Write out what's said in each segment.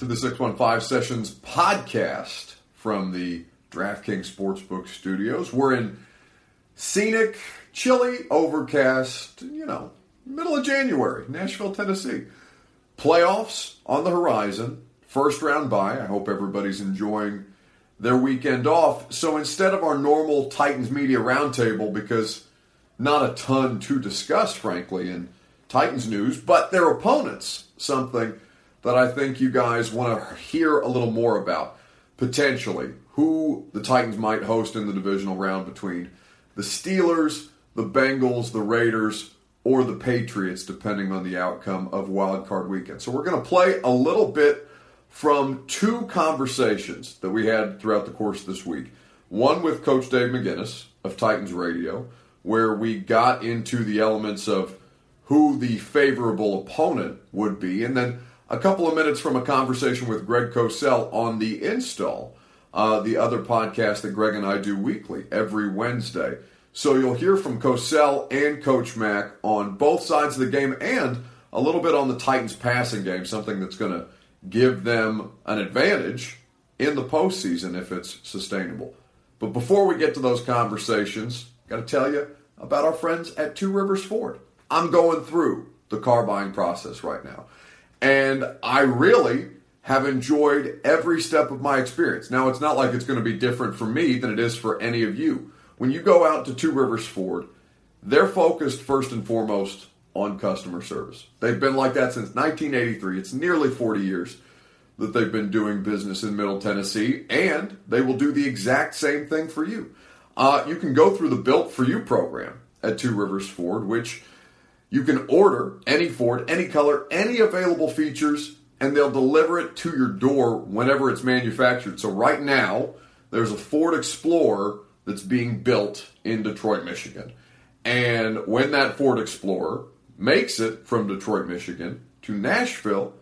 to the 615 Sessions podcast from the DraftKings Sportsbook studios. We're in scenic, chilly, overcast, you know, middle of January, Nashville, Tennessee. Playoffs on the horizon, first round bye. I hope everybody's enjoying their weekend off. So instead of our normal Titans media roundtable, because not a ton to discuss, frankly, in Titans news, but their opponents, something that I think you guys want to hear a little more about. Potentially, who the Titans might host in the divisional round between the Steelers, the Bengals, the Raiders, or the Patriots, depending on the outcome of Wild Card Weekend. So we're going to play a little bit from two conversations that we had throughout the course of this week. One with Coach Dave McGinnis of Titans Radio, where we got into the elements of who the favorable opponent would be, and then a couple of minutes from a conversation with Greg Cosell on the install, uh, the other podcast that Greg and I do weekly every Wednesday. So you'll hear from Cosell and Coach Mack on both sides of the game and a little bit on the Titans passing game, something that's going to give them an advantage in the postseason if it's sustainable. But before we get to those conversations, got to tell you about our friends at Two Rivers Ford. I'm going through the car buying process right now. And I really have enjoyed every step of my experience. Now, it's not like it's going to be different for me than it is for any of you. When you go out to Two Rivers Ford, they're focused first and foremost on customer service. They've been like that since 1983. It's nearly 40 years that they've been doing business in Middle Tennessee, and they will do the exact same thing for you. Uh, you can go through the Built for You program at Two Rivers Ford, which you can order any Ford, any color, any available features, and they'll deliver it to your door whenever it's manufactured. So right now, there's a Ford Explorer that's being built in Detroit, Michigan. And when that Ford Explorer makes it from Detroit, Michigan to Nashville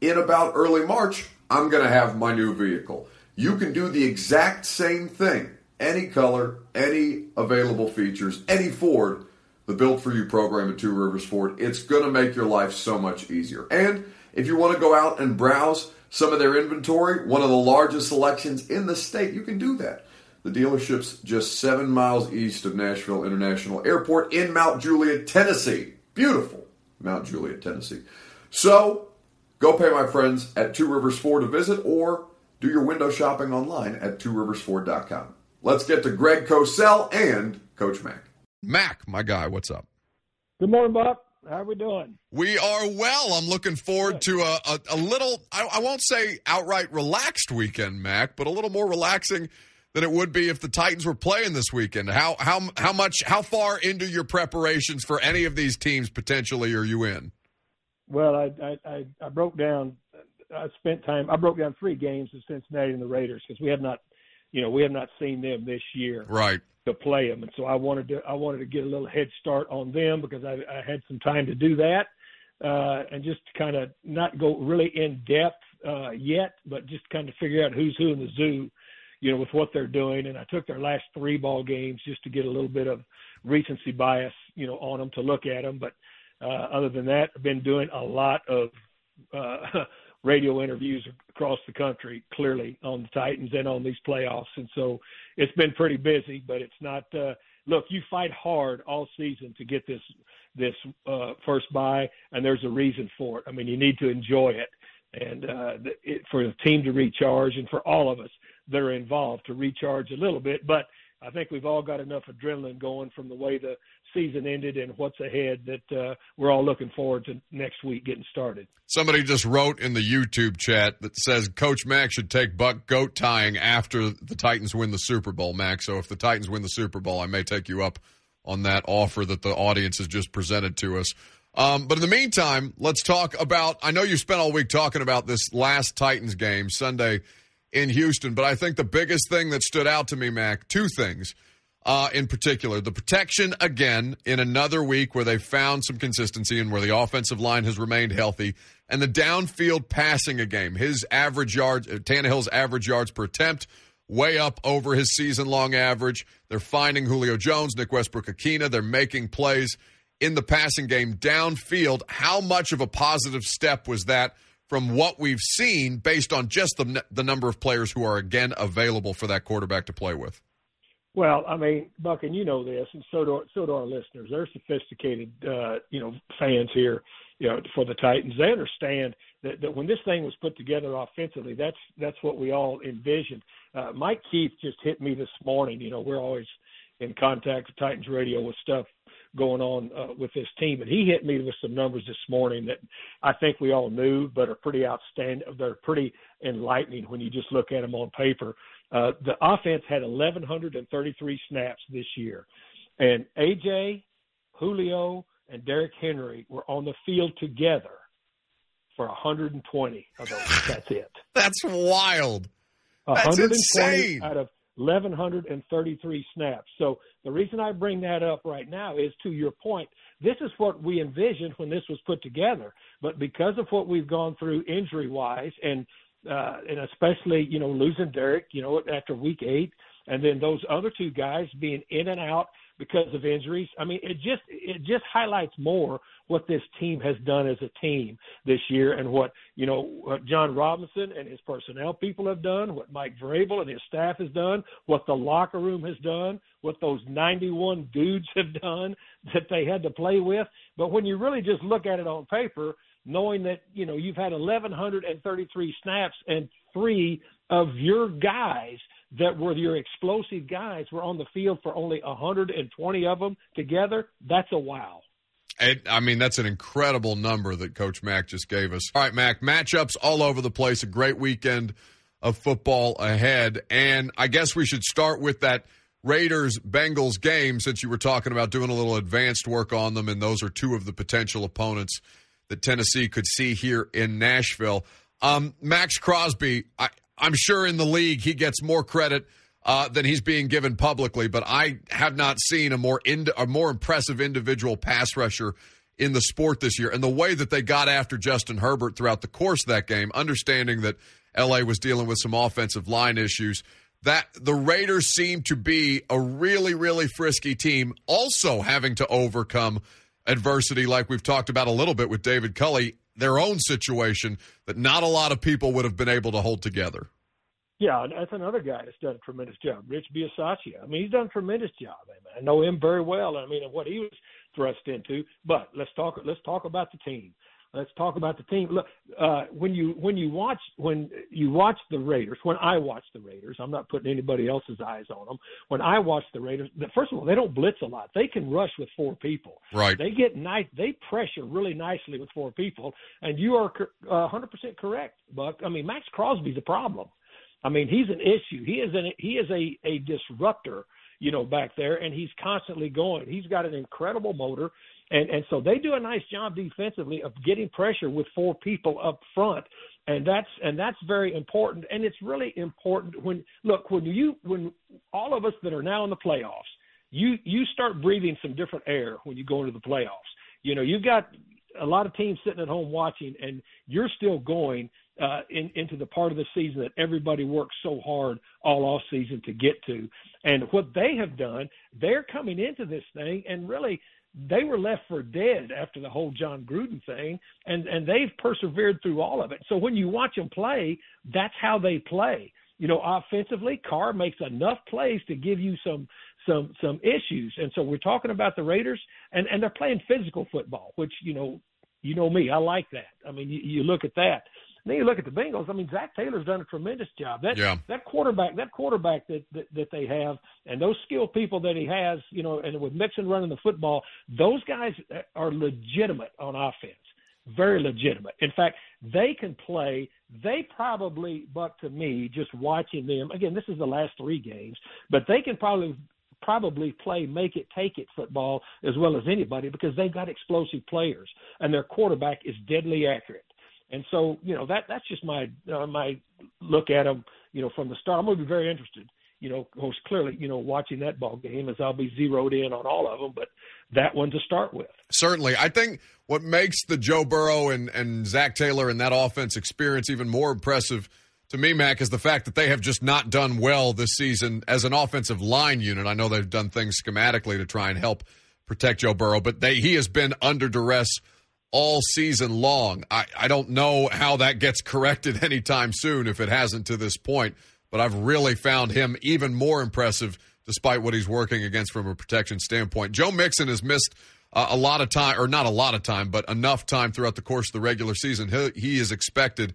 in about early March, I'm going to have my new vehicle. You can do the exact same thing. Any color, any available features, any Ford, the Built for You program at Two Rivers Ford. It's going to make your life so much easier. And if you want to go out and browse some of their inventory, one of the largest selections in the state, you can do that. The dealership's just seven miles east of Nashville International Airport in Mount Juliet, Tennessee. Beautiful Mount Juliet, Tennessee. So go pay my friends at Two Rivers Ford a visit or do your window shopping online at tworiversford.com. Let's get to Greg Cosell and Coach Mack. Mac, my guy, what's up? Good morning, Bob. How are we doing? We are well. I'm looking forward to a, a, a little, I, I won't say outright relaxed weekend, Mac, but a little more relaxing than it would be if the Titans were playing this weekend. How how how much how far into your preparations for any of these teams potentially are you in? Well, I I, I, I broke down. I spent time. I broke down three games of Cincinnati and the Raiders because we have not, you know, we have not seen them this year. Right. To play them, and so I wanted to I wanted to get a little head start on them because I, I had some time to do that, uh, and just kind of not go really in depth uh, yet, but just kind of figure out who's who in the zoo you know, with what they're doing. And I took their last three ball games just to get a little bit of recency bias, you know, on them to look at them. But uh, other than that, I've been doing a lot of uh, radio interviews across the country, clearly on the Titans and on these playoffs. And so it's been pretty busy, but it's not. Uh, look, you fight hard all season to get this this uh, first bye, and there's a reason for it. I mean, you need to enjoy it, and uh, it, for the team to recharge, and for all of us that are involved to recharge a little bit. But I think we've all got enough adrenaline going from the way the season ended and what's ahead that uh, we're all looking forward to next week getting started. Somebody just wrote in the YouTube chat that says Coach Mack should take Buck goat tying after the Titans win the Super Bowl, Mac. So if the Titans win the Super Bowl, I may take you up on that offer that the audience has just presented to us. Um, but in the meantime, let's talk about. I know you spent all week talking about this last Titans game Sunday in Houston, but I think the biggest thing that stood out to me, Mac, two things uh, in particular: the protection again in another week where they found some consistency and where the offensive line has remained healthy, and the downfield passing a game. His average yards, uh, Tannehill's average yards per attempt way up over his season long average. They're finding Julio Jones, Nick Westbrook-Ikhine. They're making plays in the passing game downfield. How much of a positive step was that from what we've seen based on just the, the number of players who are again available for that quarterback to play with? Well, I mean, Buck, and you know this, and so do so do our listeners. They're sophisticated, uh, you know, fans here, you know, for the Titans. They understand that, that when this thing was put together offensively, that's that's what we all envisioned. Uh, Mike Keith just hit me this morning. You know, we're always in contact with Titans Radio with stuff going on uh, with this team. And he hit me with some numbers this morning that I think we all knew, but are pretty outstanding. They're pretty enlightening when you just look at them on paper. Uh, the offense had 1,133 snaps this year, and AJ, Julio, and Derrick Henry were on the field together for 120 of those. That's it. That's wild. That's insane. out of 1,133 snaps. So the reason I bring that up right now is to your point. This is what we envisioned when this was put together, but because of what we've gone through injury wise, and uh, and especially you know losing Derrick, you know after week eight, and then those other two guys being in and out because of injuries. I mean, it just it just highlights more what this team has done as a team this year, and what you know what Jon Robinson and his personnel people have done, what Mike Vrabel and his staff has done, what the locker room has done, what those 91 dudes have done that they had to play with. But when you really just look at it on paper, knowing that you know you've had 1133 snaps and three of your guys that were your explosive guys were on the field for only 120 of them together, that's a wow. I mean, that's an incredible number that Coach Mack just gave us. All right, Mack, matchups all over the place. A great weekend of football ahead. And I guess we should start with that Raiders Bengals game since you were talking about doing a little advanced work on them. And those are two of the potential opponents that Tennessee could see here in Nashville. Um, Maxx Crosby, I, I'm sure in the league he gets more credit uh, than he's being given publicly, but I have not seen a more ind- a more impressive individual pass rusher in the sport this year. And the way that they got after Justin Herbert throughout the course of that game, understanding that LA was dealing with some offensive line issues, that the Raiders seem to be a really, really frisky team, also having to overcome adversity, like we've talked about a little bit with David Culley their own situation that not a lot of people would have been able to hold together. Yeah, that's another guy that's done a tremendous job. Rich Bisaccia. I mean, he's done a tremendous job. I know him very well. I mean, what he was thrust into. But let's talk. Let's talk about the team. Let's talk about the team. Look, uh, when you when you watch when you watch the Raiders, when I watch the Raiders, I'm not putting anybody else's eyes on them. When I watch the Raiders, first of all, they don't blitz a lot. They can rush with four people. Right. They get nice. They pressure really nicely with four people, and you are uh, 100% correct, Buck. I mean, Maxx Crosby's a problem. I mean, he's an issue. He is an he is a a disruptor you know, back there, and he's constantly going. He's got an incredible motor. And and so they do a nice job defensively of getting pressure with four people up front. And that's and that's very important. And it's really important when look when you when all of us that are now in the playoffs, you you start breathing some different air when you go into the playoffs. You know, you've got a lot of teams sitting at home watching, and you're still going uh, in, into the part of the season that everybody works so hard all off season to get to. And what they have done, they're coming into this thing and really they were left for dead after the whole Jon Gruden thing, and and they've persevered through all of it. So when you watch them play, that's how they play. You know, offensively, Carr makes enough plays to give you some some some issues, and so we're talking about the Raiders, and and they're playing physical football, which you know, you know me, I like that. I mean, you, you look at that. Then you look at the Bengals. I mean, Zac Taylor's done a tremendous job. That Yeah. that quarterback, that quarterback that, that that they have, and those skilled people that he has, you know, and with Mixon running the football, those guys are legitimate on offense. Very legitimate. In fact, they can play. They probably, but to me, just watching them again, this is the last three games, but they can probably probably play make it take it football as well as anybody because they've got explosive players and their quarterback is deadly accurate. And so, you know, that that's just my uh, my look at them, you know, from the start. I'm going to be very interested, you know, most clearly, you know, watching that ball game as I'll be zeroed in on all of them, but that one to start with. Certainly. I think what makes the Joe Burrow and, and Zac Taylor and that offense experience even more impressive to me, Mac, is the fact that they have just not done well this season as an offensive line unit. I know they've done things schematically to try and help protect Joe Burrow, but they he has been under duress all season long. I, I don't know how that gets corrected anytime soon if it hasn't to this point, but I've really found him even more impressive despite what he's working against from a protection standpoint. Joe Mixon has missed uh, a lot of time, or not a lot of time, but enough time throughout the course of the regular season. He, he is expected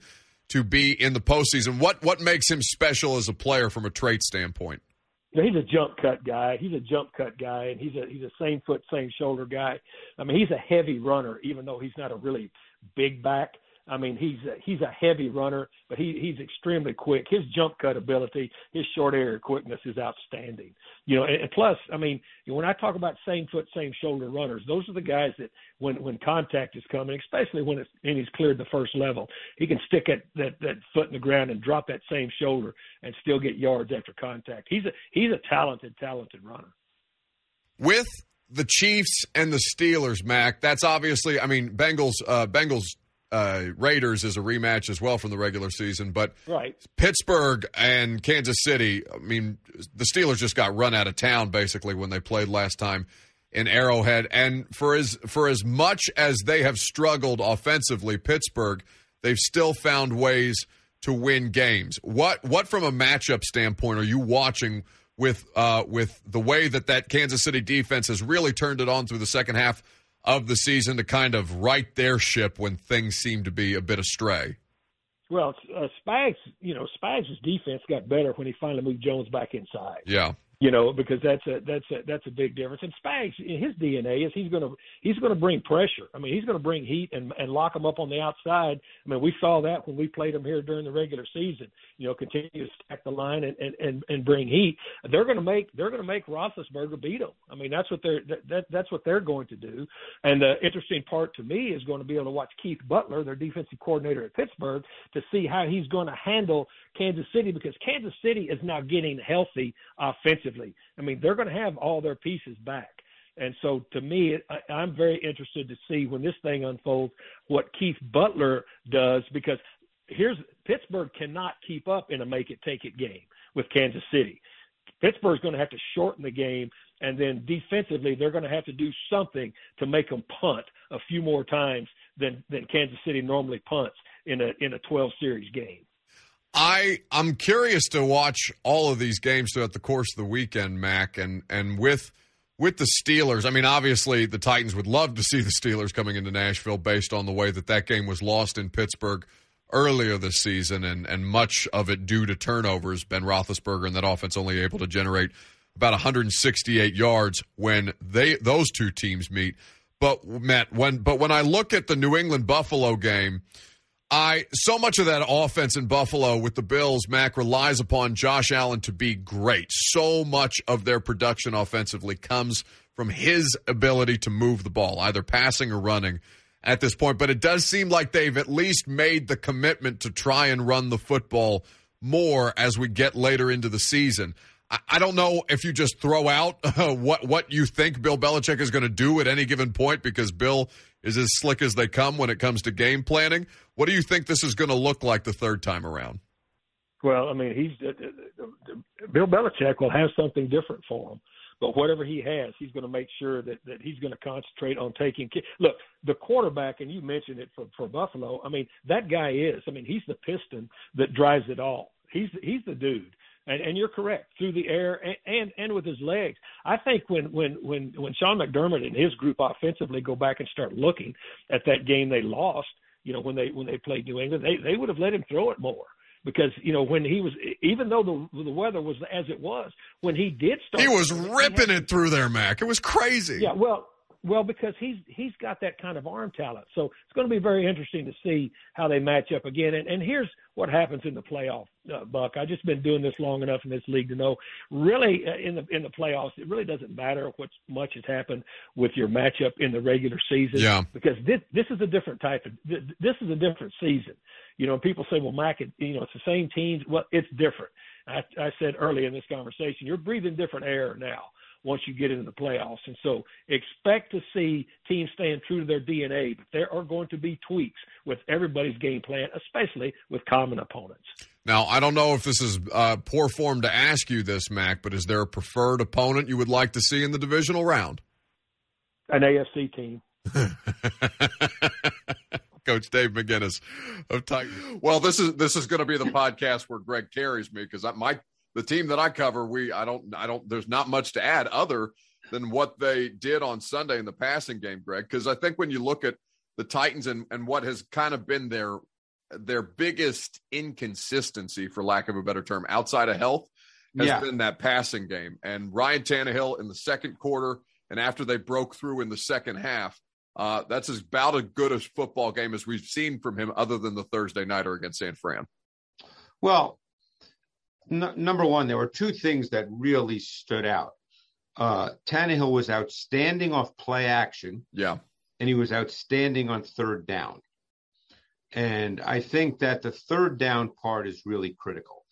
to be in the postseason. What what makes him special as a player from a trait standpoint? He's a jump cut guy. He's a jump cut guy, and he's a he's a same foot, same shoulder guy. I mean, he's a heavy runner, even though he's not a really big back. I mean, he's a, he's a heavy runner, but he he's extremely quick. His jump cut ability, his short area quickness is outstanding. You know, and, and plus, I mean, when I talk about same foot, same shoulder runners, those are the guys that when when contact is coming, especially when it's and he's cleared the first level, he can stick that that that foot in the ground and drop that same shoulder and still get yards after contact. He's a he's a talented talented runner. With the Chiefs and the Steelers, Mac, that's obviously, I mean, Bengals, uh, Bengals uh, Raiders is a rematch as well from the regular season, but right. Pittsburgh and Kansas City. I mean, the Steelers just got run out of town basically when they played last time in Arrowhead, and for as for as much as they have struggled offensively, Pittsburgh they've still found ways to win games. What what from a matchup standpoint are you watching? With uh, with the way that that Kansas City defense has really turned it on through the second half of the season to kind of right their ship when things seem to be a bit astray? Well, uh, Spags, you know, Spags' defense got better when he finally moved Jones back inside. Yeah. You know, because that's a that's a that's a big difference. And Spags, his DNA is he's to he's to bring pressure. I mean, he's to bring heat and and lock them up on the outside. I mean, we saw that when we played them here during the regular season. You know, continue to stack the line and and and, and bring heat. They're to make they're to make Roethlisberger beat them. I mean, that's what they're that, that that's what they're going to do. And the interesting part to me is going to be able to watch Keith Butler, their defensive coordinator at Pittsburgh, to see how he's going to handle Kansas City because Kansas City is now getting healthy offensively. I mean, they're going to have all their pieces back. And so to me, I, I'm very interested to see when this thing unfolds what Keith Butler does because here's Pittsburgh cannot keep up in a make it take it game with Kansas City. Pittsburgh's going to have to shorten the game, and then defensively, they're going to have to do something to make them punt a few more times than than Kansas City normally punts in a in a 12 series game. I I'm curious to watch all of these games throughout the course of the weekend, Mac, and and with with the Steelers. I mean, obviously the Titans would love to see the Steelers coming into Nashville based on the way that that game was lost in Pittsburgh earlier this season, and and much of it due to turnovers. Ben Roethlisberger and that offense only able to generate about 168 yards when they those two teams meet. But Matt, when but when I look at the New England Buffalo game. I so much of that offense in Buffalo with the Bills, Mac relies upon Josh Allen to be great. So much of their production offensively comes from his ability to move the ball, either passing or running at this point. But it does seem like they've at least made the commitment to try and run the football more as we get later into the season. I don't know if you just throw out uh, what what you think Bill Belichick is going to do at any given point because Bill is as slick as they come when it comes to game planning. What do you think this is going to look like the third time around? Well, I mean, he's uh, Bill Belichick will have something different for him. But whatever he has, he's going to make sure that, that he's going to concentrate on taking. Look, the quarterback, and you mentioned it for, for Buffalo. I mean, that guy is. I mean, he's the piston that drives it all. He's he's the dude and, and you're correct through the air and, and and with his legs. I think when when when when Sean McDermott and his group offensively go back and start looking at that game they lost, You know, when they when they played New England, they they would have let him throw it more because you know when he was even though the the weather was as it was when he did start, he was ripping it through there, Mac. It was crazy. Yeah, well, well, because he's he's got that kind of arm talent, so it's going to be very interesting to see how they match up again. And, and here's what happens in the playoff, uh, Buck. I've just been doing this long enough in this league to know, really, uh, in the in the playoffs, it really doesn't matter what much has happened with your matchup in the regular season. Yeah. Because this this is a different type of this is a different season. You know, people say, well, Mac, it, you know, it's the same teams. Well, it's different. I, I said earlier in this conversation, you're breathing different air now once you get into the playoffs. And so expect to see teams staying true to their DNA, but there are going to be tweaks with everybody's game plan, especially with common opponents. Now, I don't know if this is uh, poor form to ask you this, Mac, but is there a preferred opponent you would like to see in the divisional round? An AFC team. Coach Dave McGinnis of Titan. Well, this is this is going to be the podcast where Greg carries me because my the team that I cover, we I don't I don't there's not much to add other than what they did on Sunday in the passing game, Greg. Because I think when you look at the Titans and and what has kind of been their their biggest inconsistency, for lack of a better term, outside of health, has yeah. been that passing game. And Ryan Tannehill in the second quarter and after they broke through in the second half, uh, that's about as good a football game as we've seen from him, other than the Thursday nighter against San Fran. Well, n- number one, there were two things that really stood out. Uh, Tannehill was outstanding off play action. Yeah. And he was outstanding on third down. And I think that the third down part is really critical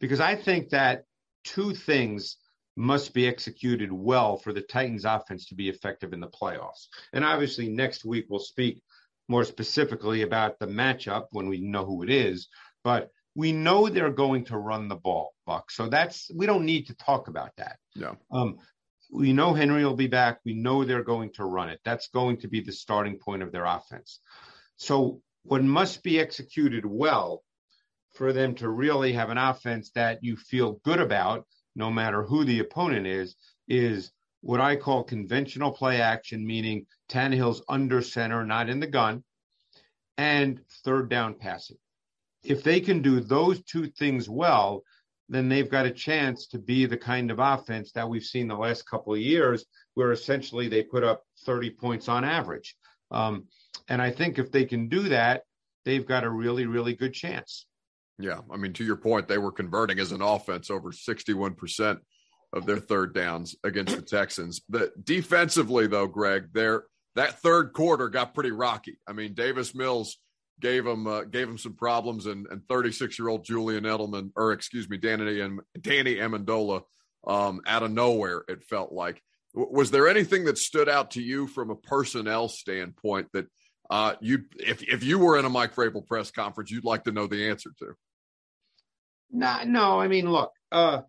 because I think that two things must be executed well for the Titans offense to be effective in the playoffs. And obviously, next week we'll speak more specifically about the matchup when we know who it is. But we know they're going to run the ball, Buck. So that's we don't need to talk about that. Yeah. Um, we know Henry will be back. We know they're going to run it. That's going to be the starting point of their offense. So what must be executed well for them to really have an offense that you feel good about, no matter who the opponent is, is what I call conventional play action, meaning Tannehill's under center, not in the gun, and third down passing if they can do those two things well, then they've got a chance to be the kind of offense that we've seen the last couple of years, where essentially they put up 30 points on average. Um, and I think if they can do that, they've got a really, really good chance. Yeah. I mean, to your point, they were converting as an offense over 61% of their third downs against the Texans. The defensively, though, Greg, there that third quarter got pretty rocky. I mean, Davis Mills gave him uh, gave him some problems, and and 36 year old Julian Edelman, or excuse me, Danny and Danny Amendola, um, out of nowhere. It felt like. Was there anything that stood out to you from a personnel standpoint that uh, you, if if you were in a Mike Vrabel press conference, you'd like to know the answer to? No, no. I mean, look, uh,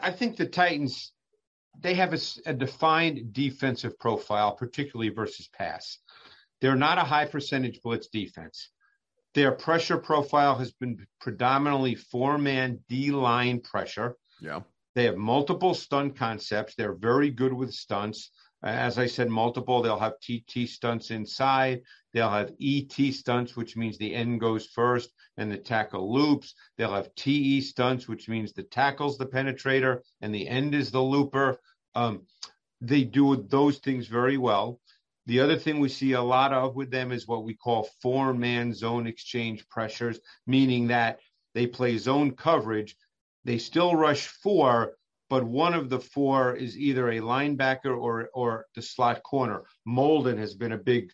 I think the Titans they have a, a defined defensive profile, particularly versus pass. They're not a high percentage blitz defense. Their pressure profile has been predominantly four man D line pressure. Yeah. They have multiple stunt concepts. They're very good with stunts. As I said, multiple. They'll have TT stunts inside. They'll have ET stunts, which means the end goes first and the tackle loops. They'll have TE stunts, which means the tackle's the penetrator and the end is the looper. Um, they do those things very well. The other thing we see a lot of with them is what we call four man zone exchange pressures, meaning that they play zone coverage. They still rush four, but one of the four is either a linebacker or, or the slot corner. Molden has been a big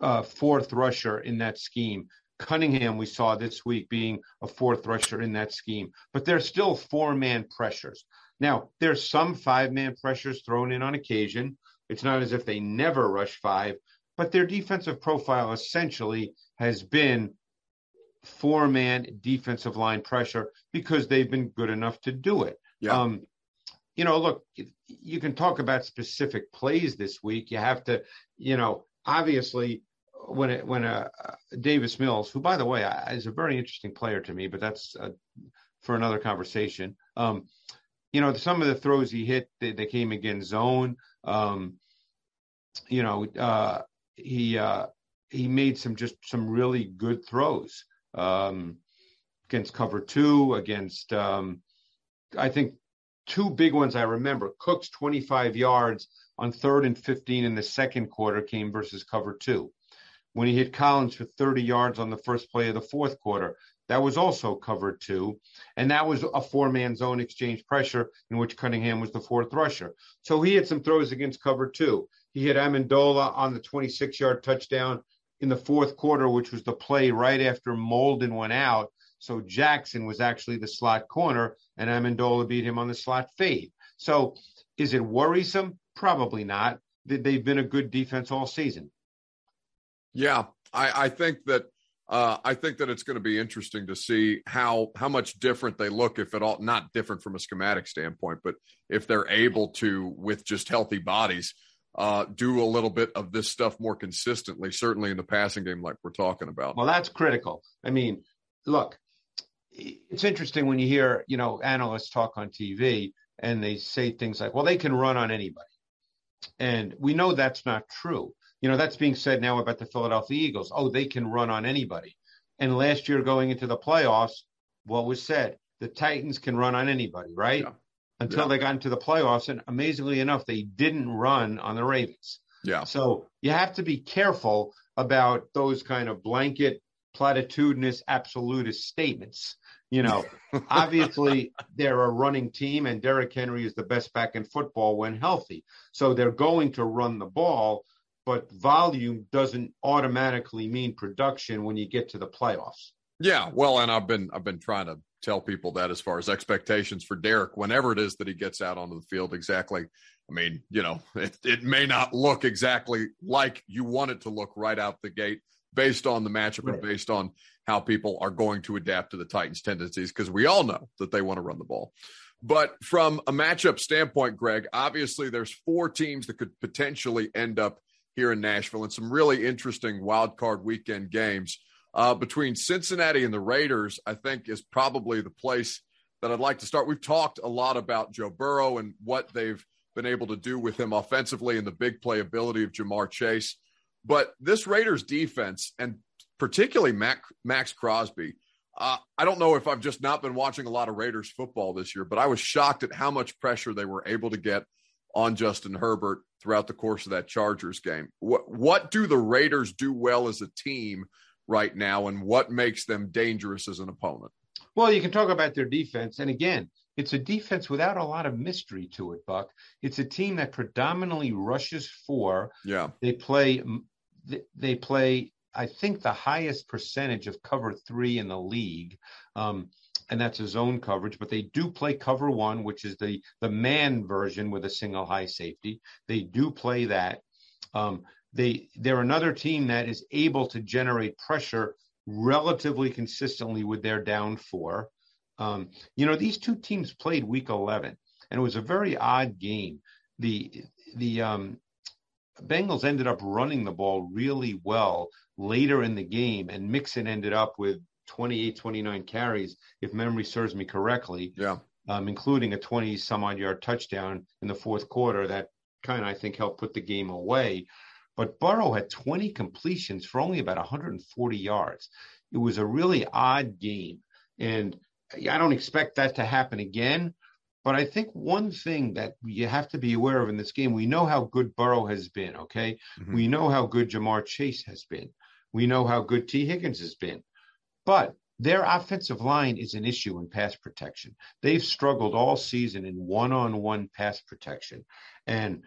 uh, fourth rusher in that scheme. Cunningham, we saw this week being a fourth rusher in that scheme, but they're still four man pressures. Now, there's some five man pressures thrown in on occasion. It's not as if they never rush five, but their defensive profile essentially has been four man defensive line pressure because they've been good enough to do it. Yeah. Um, you know, look, you can talk about specific plays this week. You have to, you know, obviously when it, when a, uh, Davis Mills, who by the way is a very interesting player to me, but that's uh, for another conversation. Um, you know, some of the throws he hit, they, they came against zone. Um, you know, uh, he uh, he made some just some really good throws um, against cover two, against um, I think two big ones I remember. Cook's 25 yards on third and 15 in the second quarter came versus cover two. When he hit Collins for 30 yards on the first play of the fourth quarter, that was also covered two. And that was a four man zone exchange pressure in which Cunningham was the fourth rusher. So he had some throws against cover two. He hit Amendola on the 26 yard touchdown in the fourth quarter, which was the play right after Molden went out. So Jackson was actually the slot corner, and Amendola beat him on the slot fade. So is it worrisome? Probably not. They've been a good defense all season. Yeah, I, I think that uh, I think that it's going to be interesting to see how how much different they look, if at all. Not different from a schematic standpoint, but if they're able to, with just healthy bodies, uh, do a little bit of this stuff more consistently. Certainly in the passing game, like we're talking about. Well, that's critical. I mean, look, it's interesting when you hear you know analysts talk on TV and they say things like, "Well, they can run on anybody," and we know that's not true. You know, that's being said now about the Philadelphia Eagles. Oh, they can run on anybody. And last year going into the playoffs, what was said? The Titans can run on anybody, right? Yeah. Until yeah. they got into the playoffs. And amazingly enough, they didn't run on the Ravens. Yeah. So you have to be careful about those kind of blanket, platitudinous, absolutist statements. You know, obviously they're a running team, and Derrick Henry is the best back in football when healthy. So they're going to run the ball but volume doesn't automatically mean production when you get to the playoffs. Yeah, well, and I've been I've been trying to tell people that as far as expectations for Derrick, whenever it is that he gets out onto the field, exactly. I mean, you know, it, it may not look exactly like you want it to look right out the gate based on the matchup right. and based on how people are going to adapt to the Titans' tendencies, because we all know that they want to run the ball. But from a matchup standpoint, Greg, obviously there's four teams that could potentially end up here in Nashville and some really interesting wild card weekend games. Uh, between Cincinnati and the Raiders, I think is probably the place that I'd like to start. We've talked a lot about Joe Burrow and what they've been able to do with him offensively and the big playability of Ja'Marr Chase. But this Raiders defense, and particularly Mac, Maxx Crosby, uh, I don't know if I've just not been watching a lot of Raiders football this year, but I was shocked at how much pressure they were able to get on Justin Herbert throughout the course of that Chargers game. What what do the Raiders do well as a team right now, and what makes them dangerous as an opponent? Well, you can talk about their defense, and again, it's a defense without a lot of mystery to it. Buck, it's a team that predominantly rushes four. Yeah, they play. They play. I think the highest percentage of cover three in the league. Um, and that's a zone coverage. But they do play cover one, which is the the man version with a single high safety. They do play that. Um, they they're another team that is able to generate pressure relatively consistently with their down four. Um, you know, these two teams played week 11, and it was a very odd game. The the um, Bengals ended up running the ball really well later in the game, and Mixon ended up with 28, 29 carries, if memory serves me correctly. Yeah. Um, including a 20 some odd yard touchdown in the fourth quarter that kind of, I think, helped put the game away. But Burrow had 20 completions for only about 140 yards. It was a really odd game. And I don't expect that to happen again. But I think one thing that you have to be aware of in this game, we know how good Burrow has been, okay? Mm-hmm. We know how good Ja'Marr Chase has been. We know how good Tee Higgins has been. But their offensive line is an issue in pass protection. They've struggled all season in one on one pass protection. And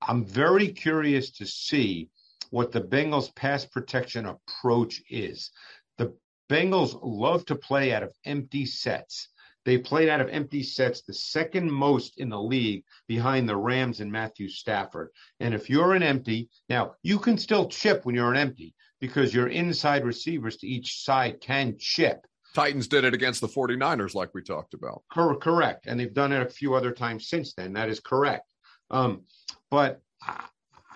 I'm very curious to see what the Bengals pass protection approach is. The Bengals love to play out of empty sets. They played out of empty sets the second most in the league behind the Rams and Matthew Stafford. And if you're an empty, now you can still chip when you're an empty, because your inside receivers to each side can chip. Titans did it against the 49ers, like we talked about. Cor- correct. And they've done it a few other times since then. That is correct. Um, but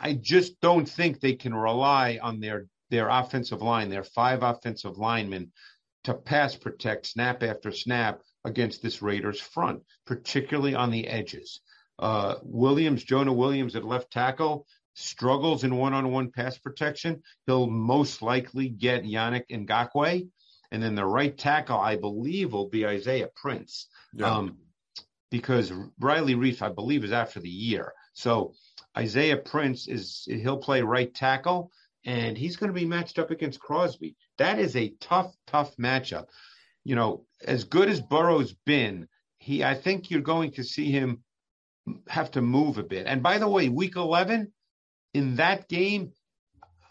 I just don't think they can rely on their, their offensive line, their five offensive linemen, to pass protect snap after snap against this Raiders front, particularly on the edges. Uh, Williams, Jonah Williams at left tackle, struggles in one-on-one pass protection, he'll most likely get Yannick Ngakoue. And then the right tackle, I believe, will be Isaiah Prince. Yeah. Um, because Riley Reiff, I believe, is after the year. So Isaiah Prince is he'll play right tackle, and he's going to be matched up against Crosby. That is a tough, tough matchup. You know, as good as Burrow's been, he I think you're going to see him have to move a bit. And by the way, week 11 in that game,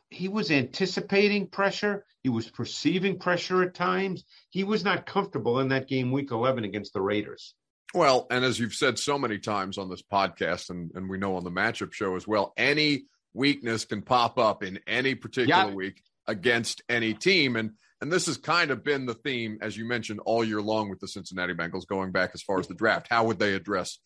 he was anticipating pressure. He was perceiving pressure at times. He was not comfortable in that game, week 11, against the Raiders. Well, and as you've said so many times on this podcast, and, and we know on the matchup show as well, any weakness can pop up in any particular Yeah. week against any team. And and this has kind of been the theme, as you mentioned, all year long with the Cincinnati Bengals going back as far as the draft. How would they address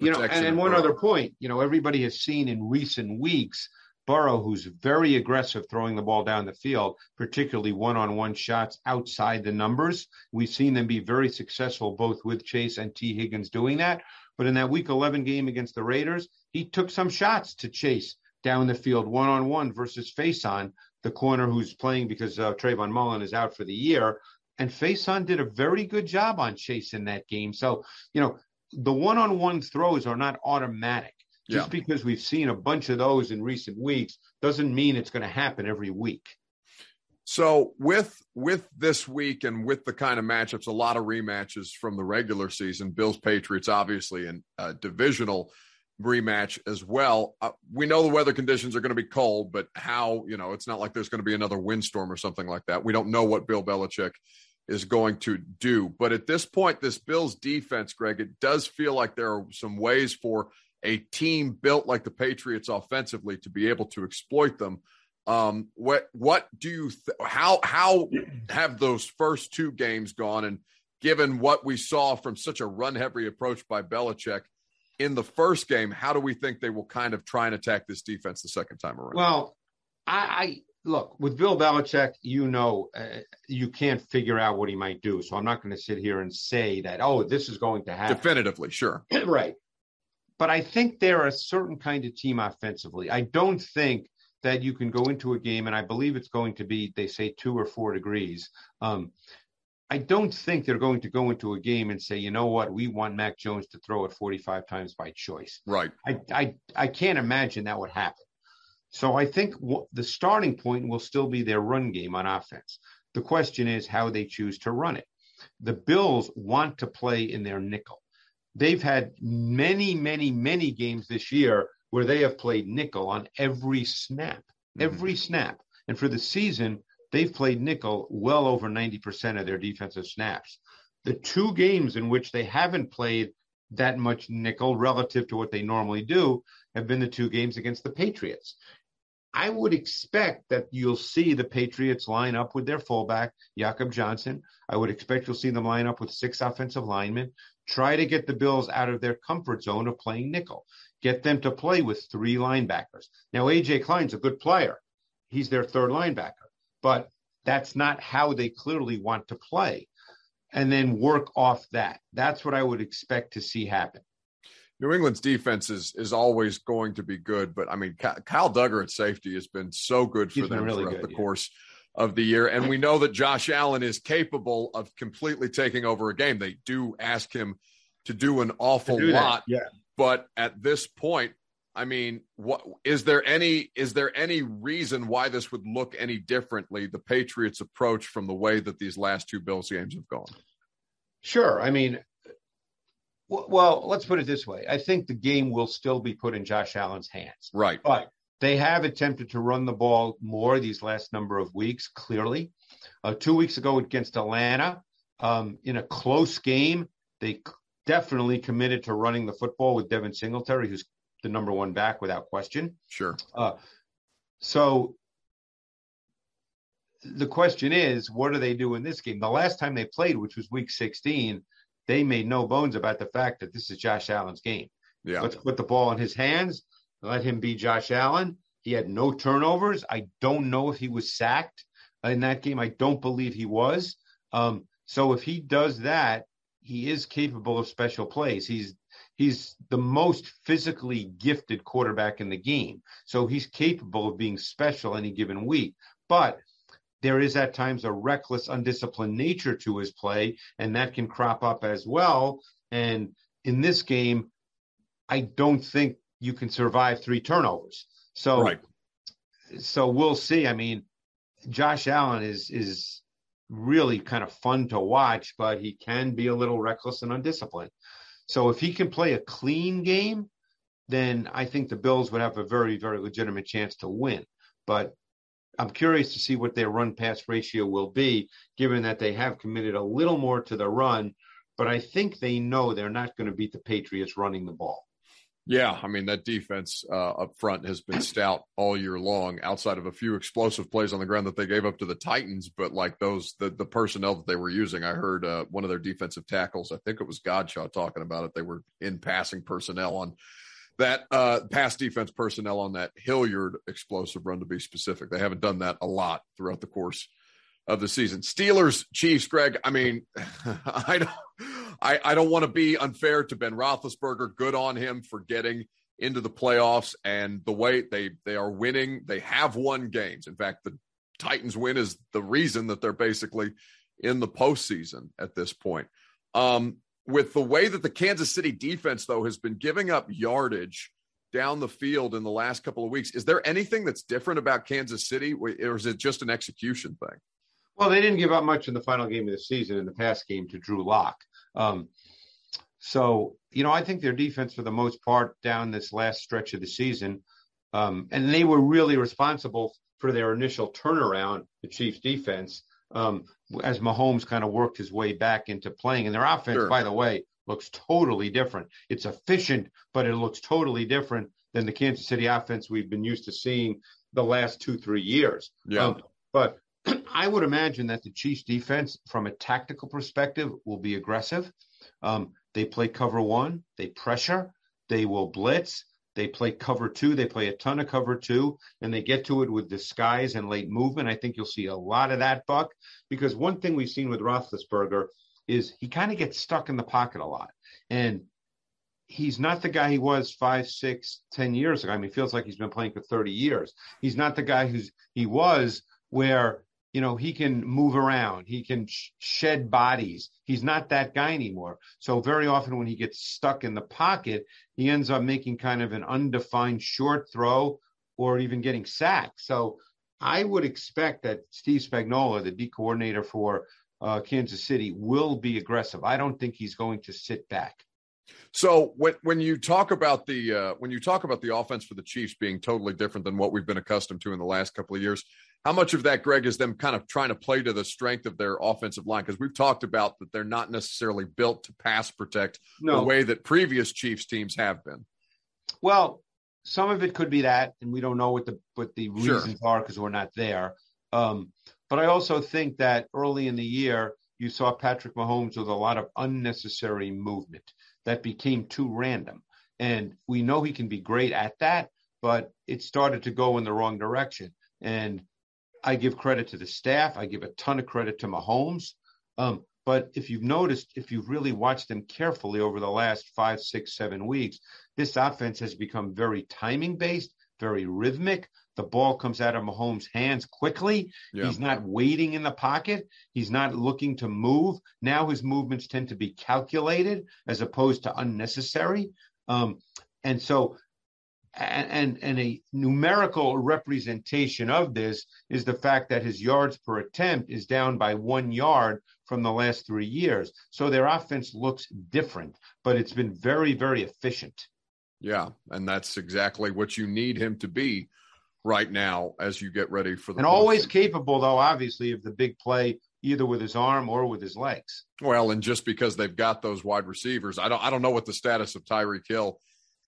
you know, and, and one Burrow? other point, you know, everybody has seen in recent weeks Burrow, who's very aggressive throwing the ball down the field, particularly one-on-one shots outside the numbers. We've seen them be very successful both with Chase and Tee Higgins doing that. But in that Week 11 game against the Raiders, he took some shots to Chase down the field one-on-one versus Facyson, the corner who's playing because uh, Trayvon Mullen is out for the year. And Facyson did a very good job on Chase in that game. So, you know, the one-on-one throws are not automatic. Just Yeah. because we've seen a bunch of those in recent weeks doesn't mean it's going to happen every week. So with with this week and with the kind of matchups, a lot of rematches from the regular season. Bills Patriots, obviously, and uh, divisional rematch as well. Uh, we know the weather conditions are going to be cold, but how you know it's not like there's going to be another windstorm or something like that. We don't know what Bill Belichick is going to do, but at this point, this Bills defense, Greg, it does feel like there are some ways for a team built like the Patriots offensively to be able to exploit them. Um, what what do you th- how how have those first two games gone? And given what we saw from such a run heavy approach by Belichick in the first game, how do we think they will kind of try and attack this defense the second time around? Well, I, I look with Bill Belichick. You know, uh, you can't figure out what he might do. So I'm not going to sit here and say that. Oh, this is going to happen. Definitively, sure. right. But I think they're a certain kind of team offensively. I don't think that you can go into a game, and I believe it's going to be, they say, two or four degrees. Um, I don't think they're going to go into a game and say, you know what, we want Mac Jones to throw it 45 times by choice. Right. I, I, I can't imagine that would happen. So I think w- the starting point will still be their run game on offense. The question is how they choose to run it. The Bills want to play in their nickel. They've had many, many, many games this year where they have played nickel on every snap, mm-hmm. every snap. And for the season, they've played nickel well over 90% of their defensive snaps. The two games in which they haven't played that much nickel relative to what they normally do have been the two games against the Patriots. I would expect that you'll see the Patriots line up with their fullback, Jakob Johnson. I would expect you'll see them line up with six offensive linemen, try to get the Bills out of their comfort zone of playing nickel, get them to play with three linebackers. Now, AJ Klein's a good player. He's their third linebacker, but that's not how they clearly want to play. And then work off that. That's what I would expect to see happen. New England's defense is is always going to be good, but I mean, Ky- Kyle Dugger at safety has been so good for He's them really throughout good, the yeah. course of the year, and we know that Josh Allen is capable of completely taking over a game. They do ask him to do an awful do lot, yeah. but at this point, I mean, what is there any is there any reason why this would look any differently? The Patriots' approach from the way that these last two Bills games have gone. Sure. I mean, well, let's put it this way. I think the game will still be put in Josh Allen's hands, Right. but they have attempted to run the ball more these last number of weeks, clearly. Uh, two weeks ago against Atlanta, um, in a close game, they definitely committed to running the football with Devin Singletary, who's the number one back without question. Sure. Uh, so the question is, what do they do in this game? The last time they played, which was week 16, they made no bones about the fact that this is Josh Allen's game. Yeah. Let's put the ball in his hands, let him be Josh Allen. He had no turnovers. I don't know if he was sacked in that game. I don't believe he was. Um, so if he does that, he is capable of special plays. He's he's the most physically gifted quarterback in the game. So he's capable of being special any given week. But there is at times a reckless, undisciplined nature to his play, and that can crop up as well. And in this game, I don't think you can survive three turnovers. So, right. so we'll see. I mean, Josh Allen is is really kind of fun to watch, but he can be a little reckless and undisciplined. So if he can play a clean game, then I think the Bills would have a very, very legitimate chance to win. But I'm curious to see what their run pass ratio will be, given that they have committed a little more to the run. But I think they know they're not going to beat the Patriots running the ball. Yeah, I mean that defense uh, up front has been stout all year long. Outside of a few explosive plays on the ground that they gave up to the Titans, but like those, the the personnel that they were using, I heard uh, one of their defensive tackles, I think it was Godchaux, talking about it. They were in passing personnel on that uh, pass defense personnel on that Hilliard explosive run. To be specific, they haven't done that a lot throughout the course of the season. Steelers, Chiefs, Greg. I mean, I don't, I, I don't want to be unfair to Ben Roethlisberger. Good on him for getting into the playoffs and the way they they are winning. They have won games. In fact, the Titans win is the reason that they're basically in the postseason at this point. Um, with the way that the Kansas City defense, though, has been giving up yardage down the field in the last couple of weeks, is there anything that's different about Kansas City, or is it just an execution thing? Well, they didn't give up much in the final game of the season in the past game to Drew Lock. Um, so, you know, I think their defense, for the most part, down this last stretch of the season, um, and they were really responsible for their initial turnaround, the Chiefs' defense, um, as Mahomes kind of worked his way back into playing. And their offense, sure. by the way, looks totally different. It's efficient, but it looks totally different than the Kansas City offense we've been used to seeing the last two, three years. Yeah. Um, but I would imagine that the Chiefs defense, from a tactical perspective, will be aggressive. Um, they play cover one, they pressure, they will blitz, they play cover two, they play a ton of cover two, and they get to it with disguise and late movement. I think you'll see a lot of that, Buck, because one thing we've seen with Roethlisberger is he kind of gets stuck in the pocket a lot. And he's not the guy he was five, six, ten years ago. I mean, feels like he's been playing for 30 years. He's not the guy who's he was where you know, he can move around, he can sh- shed bodies. He's not that guy anymore. So very often when he gets stuck in the pocket, he ends up making kind of an undefined short throw or even getting sacked. So I would expect that Steve Spagnuolo, the D coordinator for uh, Kansas City, will be aggressive. I don't think he's going to sit back. So when when you talk about the uh, when you talk about the offense for the Chiefs being totally different than what we've been accustomed to in the last couple of years, how much of that, Greg, is them kind of trying to play to the strength of their offensive line? Because we've talked about that they're not necessarily built to pass protect no. the way that previous Chiefs teams have been. Well, some of it could be that, and we don't know what the what the reasons sure. are because we're not there. Um, but I also think that early in the year, you saw Patrick Mahomes with a lot of unnecessary movement that became too random. And we know he can be great at that, but it started to go in the wrong direction. And I give credit to the staff. I give a ton of credit to Mahomes. Um, but if you've noticed, if you've really watched them carefully over the last five, six, seven weeks, this offense has become very timing based, very rhythmic. The ball comes out of Mahomes' hands quickly. Yeah. He's not waiting in the pocket. He's not looking to move. Now his movements tend to be calculated as opposed to unnecessary. Um, and so and, and a numerical representation of this is the fact that his yards per attempt is down by one yard from the last three years. So their offense looks different, but it's been very, very efficient. Yeah, and that's exactly what you need him to be right now as you get ready for the and always capable though obviously of the big play either with his arm or with his legs well and just because they've got those wide receivers i don't i don't know what the status of tyreek hill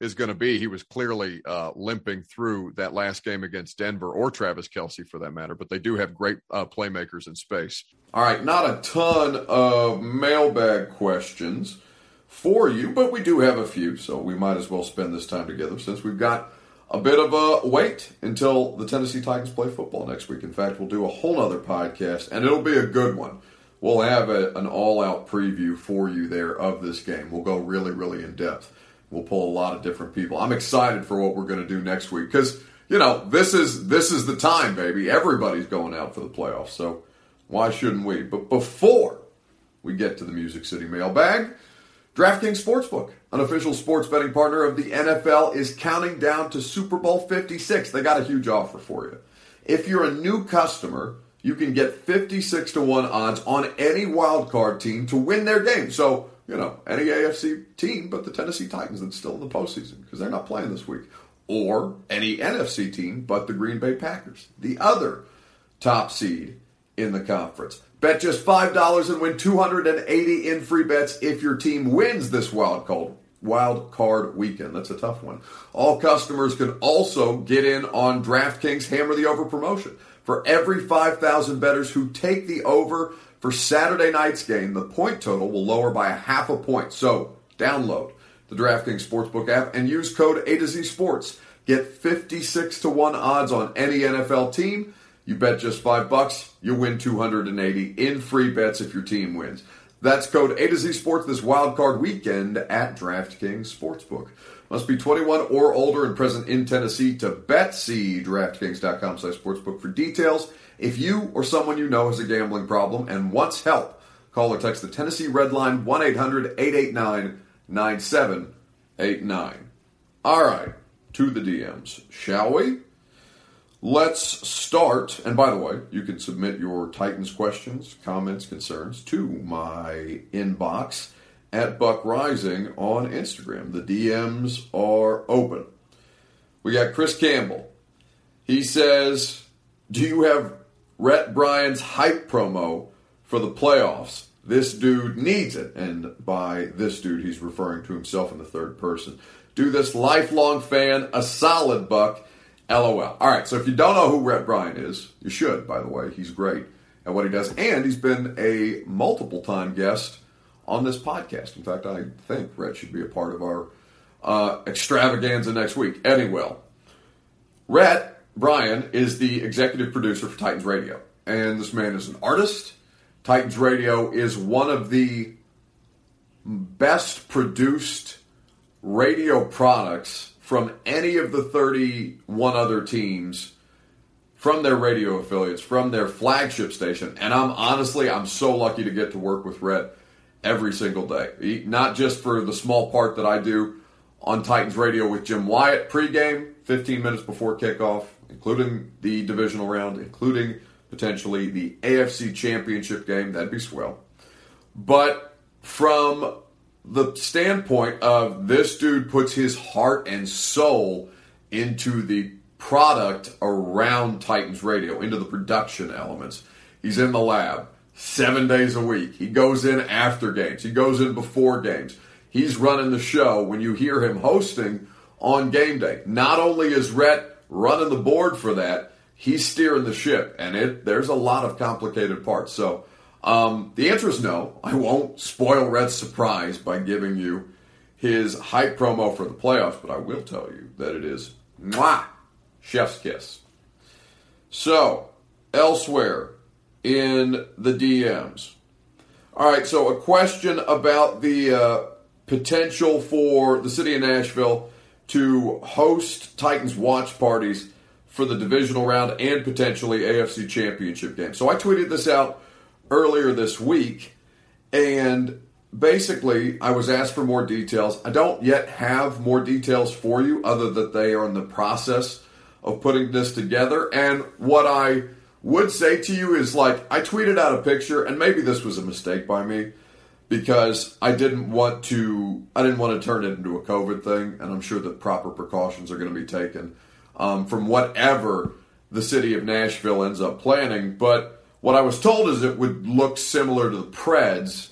is going to be. He was clearly uh, limping through that last game against Denver or Travis Kelce for that matter, but they do have great uh, playmakers in space. All right, not a ton of mailbag questions for you, but we do have a few, so we might as well spend this time together since we've got a bit of a wait until the Tennessee Titans play football next week. In fact, we'll do a whole other podcast, and it'll be a good one. We'll have a, an all out preview for you there of this game. We'll go really, really in depth. We'll pull a lot of different people. I'm excited for what we're going to do next week because you know this is this is the time, baby. Everybody's going out for the playoffs, so why shouldn't we? But before we get to the Music City mailbag, DraftKings Sportsbook, an official sports betting partner of the NFL, is counting down to Super Bowl 56. They got a huge offer for you. If you're a new customer, you can get 56 to 1 odds on any wild card team to win their game. So, you know, any AFC team but the Tennessee Titans that's still in the postseason because they're not playing this week. Or any NFC team but the Green Bay Packers, the other top seed in the conference. Bet just $5 and win 280 in free bets if your team wins this wild card wild card weekend. That's a tough one. All customers can also get in on DraftKings Hammer the Over promotion. For every 5,000 bettors who take the over for Saturday night's game, the point total will lower by a half a point. So, download the DraftKings Sportsbook app and use code A to Z Sports. Get 56 to 1 odds on any NFL team. You bet just 5 bucks, you win 280 in free bets if your team wins. That's code A to Z Sports this wild card weekend at DraftKings Sportsbook. Must be 21 or older and present in Tennessee to bet. See DraftKings.com slash sportsbook for details. If you or someone you know has a gambling problem and wants help, call or text the Tennessee Red Line 1 800 889 9789. All right, to the DMs, shall we? Let's start. And by the way, you can submit your Titans questions, comments, concerns to my inbox at Buck Reising on Instagram. The DMs are open. We got Chris Campbell. He says, Do you have Rhett Bryan's hype promo for the playoffs? This dude needs it. And by this dude, he's referring to himself in the third person. Do this lifelong fan a solid buck. LOL. All right, so if you don't know who Rhett Bryan is, you should, by the way. He's great at what he does. And he's been a multiple time guest on this podcast. In fact, I think Rhett should be a part of our uh, extravaganza next week. Anyway, Rhett Bryan is the executive producer for Titans Radio. And this man is an artist. Titans Radio is one of the best produced radio products from any of the 31 other teams from their radio affiliates, from their flagship station. And I'm honestly, I'm so lucky to get to work with Rhett every single day. Not just for the small part that I do on Titans Radio with Jim Wyatt pregame, 15 minutes before kickoff, including the divisional round, including potentially the AFC championship game. That'd be swell. But from the standpoint of this dude puts his heart and soul into the product around Titans Radio, into the production elements. He's in the lab seven days a week. He goes in after games, he goes in before games. He's running the show when you hear him hosting on game day. Not only is Rhett running the board for that, he's steering the ship, and it there's a lot of complicated parts. So um, the answer is no. I won't spoil Rhett's surprise by giving you his hype promo for the playoffs, but I will tell you that it is mwah, chef's kiss. So, elsewhere in the DMs. All right, so a question about the uh, potential for the city of Nashville to host Titans watch parties for the divisional round and potentially AFC championship game. So I tweeted this out earlier this week, and basically I was asked for more details. I don't yet have more details for you, other that they are in the process of putting this together. And what I would say to you is like I tweeted out a picture, and maybe this was a mistake by me because I didn't want to I didn't want to turn it into a COVID thing, and I'm sure that proper precautions are going to be taken um, from whatever the city of Nashville ends up planning. But what I was told is it would look similar to the Preds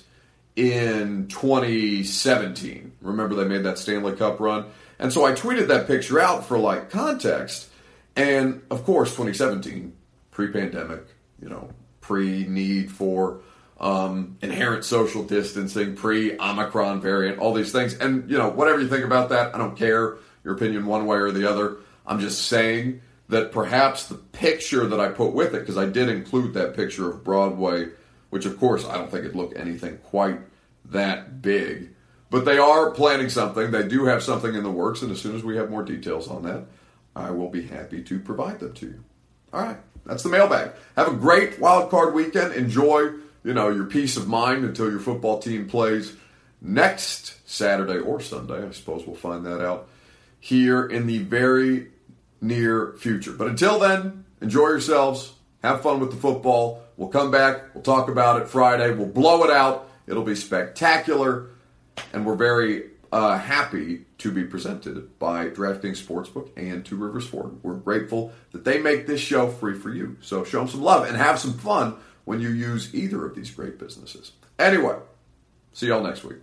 in 2017. Remember, they made that Stanley Cup run? And so I tweeted that picture out for like context. And of course, 2017, pre pandemic, you know, pre need for um, inherent social distancing, pre Omicron variant, all these things. And, you know, whatever you think about that, I don't care your opinion one way or the other. I'm just saying that perhaps the picture that I put with it, because I did include that picture of Broadway, which of course I don't think it looked anything quite that big. But they are planning something. They do have something in the works, and as soon as we have more details on that, I will be happy to provide them to you. All right, that's the mailbag. Have a great wild card weekend. Enjoy, you know, your peace of mind until your football team plays next Saturday or Sunday. I suppose we'll find that out here in the very near future. But until then, enjoy yourselves. Have fun with the football. We'll come back. We'll talk about it Friday. We'll blow it out. It'll be spectacular. And we're very uh, happy to be presented by DraftKings Sportsbook and Two Rivers Ford. We're grateful that they make this show free for you. So show them some love and have some fun when you use either of these great businesses. Anyway, see y'all next week.